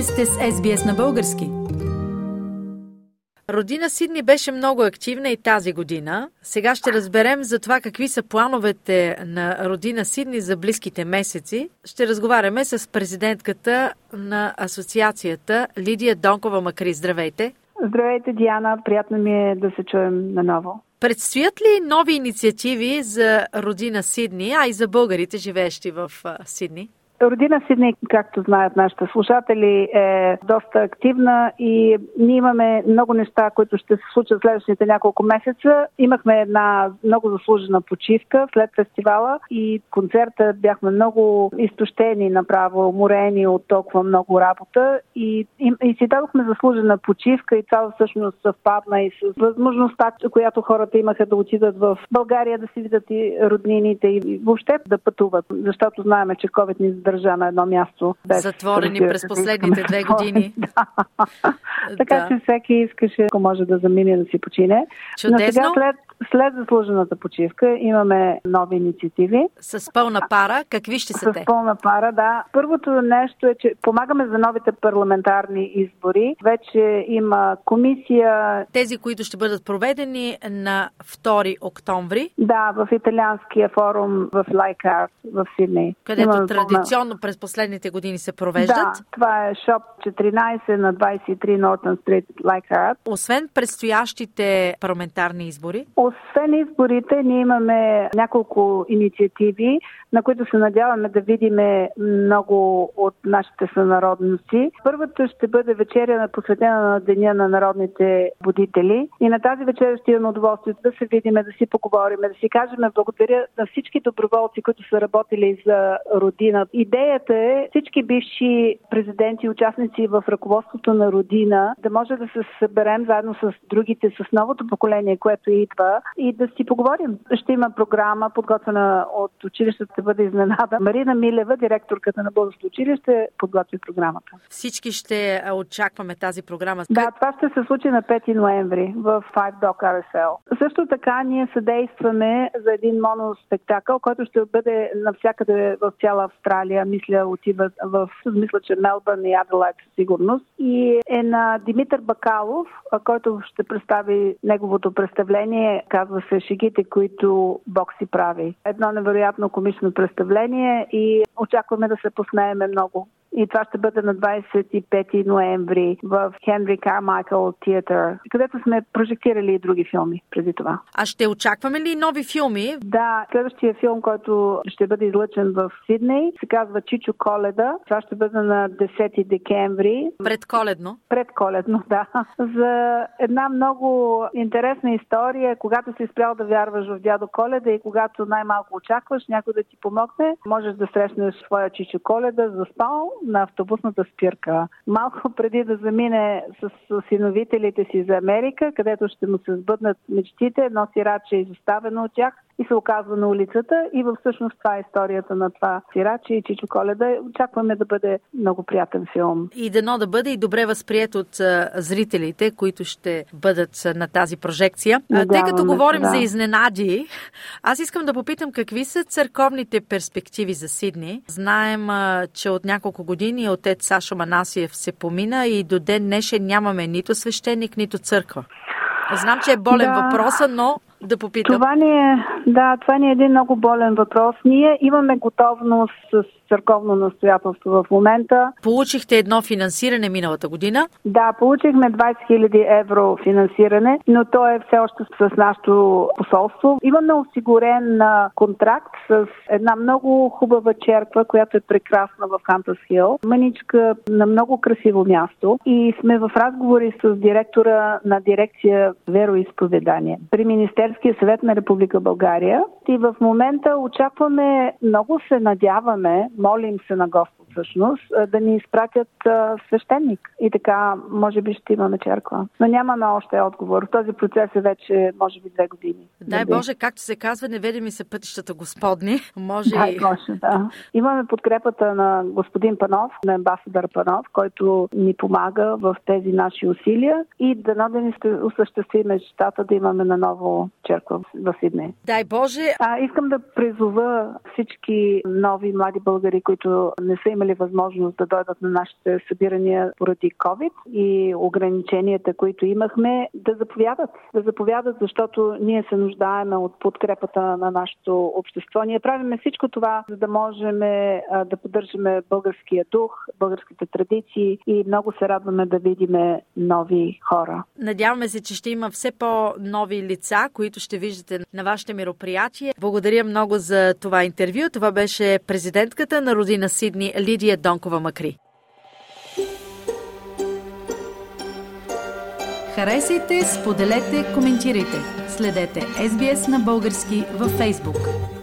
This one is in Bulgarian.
Вие сте с SBS на български. Родина Сидни беше много активна и тази година. Сега ще разберем за това какви са плановете на Родина Сидни за близките месеци. Ще разговаряме с президентката на асоциацията Лидия Донкова Макри. Здравейте! Здравейте, Диана. Приятно ми е да се чуем наново. Предстоят ли нови инициативи за родина Сидни, а и за българите, живеещи в Сидни? Родина Сидни, както знаят нашите слушатели, е доста активна и ние имаме много неща, които ще се случат следващите няколко месеца. Имахме една много заслужена почивка след фестивала и концерта бяхме много изтощени направо, морени от толкова много работа и, и, и си дадохме заслужена почивка и това всъщност съвпадна и с възможността, която хората имаха да отидат в България, да си видят и роднините и въобще да пътуват, защото знаеме, че COVID ни държа на едно място. Без, Затворени през последните две години. да. Така да. че всеки искаше, ако може да замине да си почине. Чудесно. Но сега след, след заслужената почивка имаме нови инициативи. С пълна пара. Какви ще са С те? С пълна пара, да. Първото нещо е, че помагаме за новите парламентарни избори. Вече има комисия. Тези, които ще бъдат проведени на 2 октомври. Да, в италианския форум в Лайкар в Сидней. Където има традиционно през последните години се провеждат. Да, това е шоп 14 на 23 Norton Street, Лайкар. Освен предстоящите парламентарни избори? Освен изборите, ние имаме няколко инициативи, на които се надяваме да видим много от нашите сънародности. Първата ще бъде вечеря посветена на Деня на народните будители. И на тази вечеря ще имаме удоволствие да се видим, да си поговорим, да си кажем благодаря на всички доброволци, които са работили за родина. Идеята е всички бивши президенти и участници в ръководството на родина да може да се съберем заедно с другите, с новото поколение, което идва и да си поговорим. Ще има програма, подготвена от училището, ще бъде изненада. Марина Милева, директорката на Българското училище, подготви програмата. Всички ще очакваме тази програма. Да, това ще се случи на 5 ноември в Five Dog RSL. Също така ние съдействаме за един моноспектакъл, който ще бъде навсякъде в цяла Австралия. Мисля, отива в, мисля, че Мелбърн и Аделайт със сигурност. И е на Димитър Бакалов, който ще представи неговото представление. Казва се Шегите, които Бог си прави. Едно невероятно комично представление и очакваме да се посмееме много. И това ще бъде на 25 ноември в Хенри Кармайкъл Театър, където сме прожектирали и други филми преди това. А ще очакваме ли нови филми? Да, следващия филм, който ще бъде излъчен в Сидней, се казва Чичо Коледа. Това ще бъде на 10 декември. Предколедно? Предколедно, да. За една много интересна история, когато си спрял да вярваш в дядо Коледа и когато най-малко очакваш някой да ти помогне, можеш да срещнеш своя Чичо Коледа заспал на автобусната спирка. Малко преди да замине с синовителите си за Америка, където ще му се сбъднат мечтите, едно сираче е изоставено от тях и се оказва на улицата. И всъщност това е историята на това сираче и Чичо Коледа. Очакваме да бъде много приятен филм. И дано да бъде и добре възприят от зрителите, които ще бъдат на тази прожекция. А, тъй като говорим да. за изненади, аз искам да попитам какви са църковните перспективи за Сидни. Знаем, че от няколко години отец Сашо Манасиев се помина и до ден днешен нямаме нито свещеник, нито църква. Знам, че е болен да. въпроса, но да попитам. Това ни е, да, това ни е един много болен въпрос. Ние имаме готовност с църковно настоятелство в момента. Получихте едно финансиране миналата година? Да, получихме 20 000 евро финансиране, но то е все още с нашето посолство. Имаме осигурен контракт с една много хубава черква, която е прекрасна в Хантас Хил. Мъничка на много красиво място и сме в разговори с директора на дирекция вероисповедание при Министерския съвет на Република България. И в момента очакваме, много се надяваме, молим се на Господ всъщност, да ни изпратят свещеник. И така, може би ще имаме черква. Но нямаме още отговор. Този процес е вече, може би, две години. Дай Боже, както се казва, не видими се пътищата Господни. Може Дай Боже, да. Имаме подкрепата на господин Панов, на амбасадър Панов, който ни помага в тези наши усилия и дано да ни осъществи мечтата да имаме на ново черква в Сидней. Дай Боже! А, искам да призова всички нови млади българи, които не са имали имали възможност да дойдат на нашите събирания поради COVID и ограниченията, които имахме, да заповядат. Да заповядат, защото ние се нуждаеме от подкрепата на нашето общество. Ние правиме всичко това, за да можем да поддържаме българския дух, българските традиции и много се радваме да видиме нови хора. Надяваме се, че ще има все по-нови лица, които ще виждате на вашите мероприятия. Благодаря много за това интервю. Това беше президентката на родина Сидни Лидия Донкова Макри. Харесайте, споделете, коментирайте. Следете SBS на български във Facebook.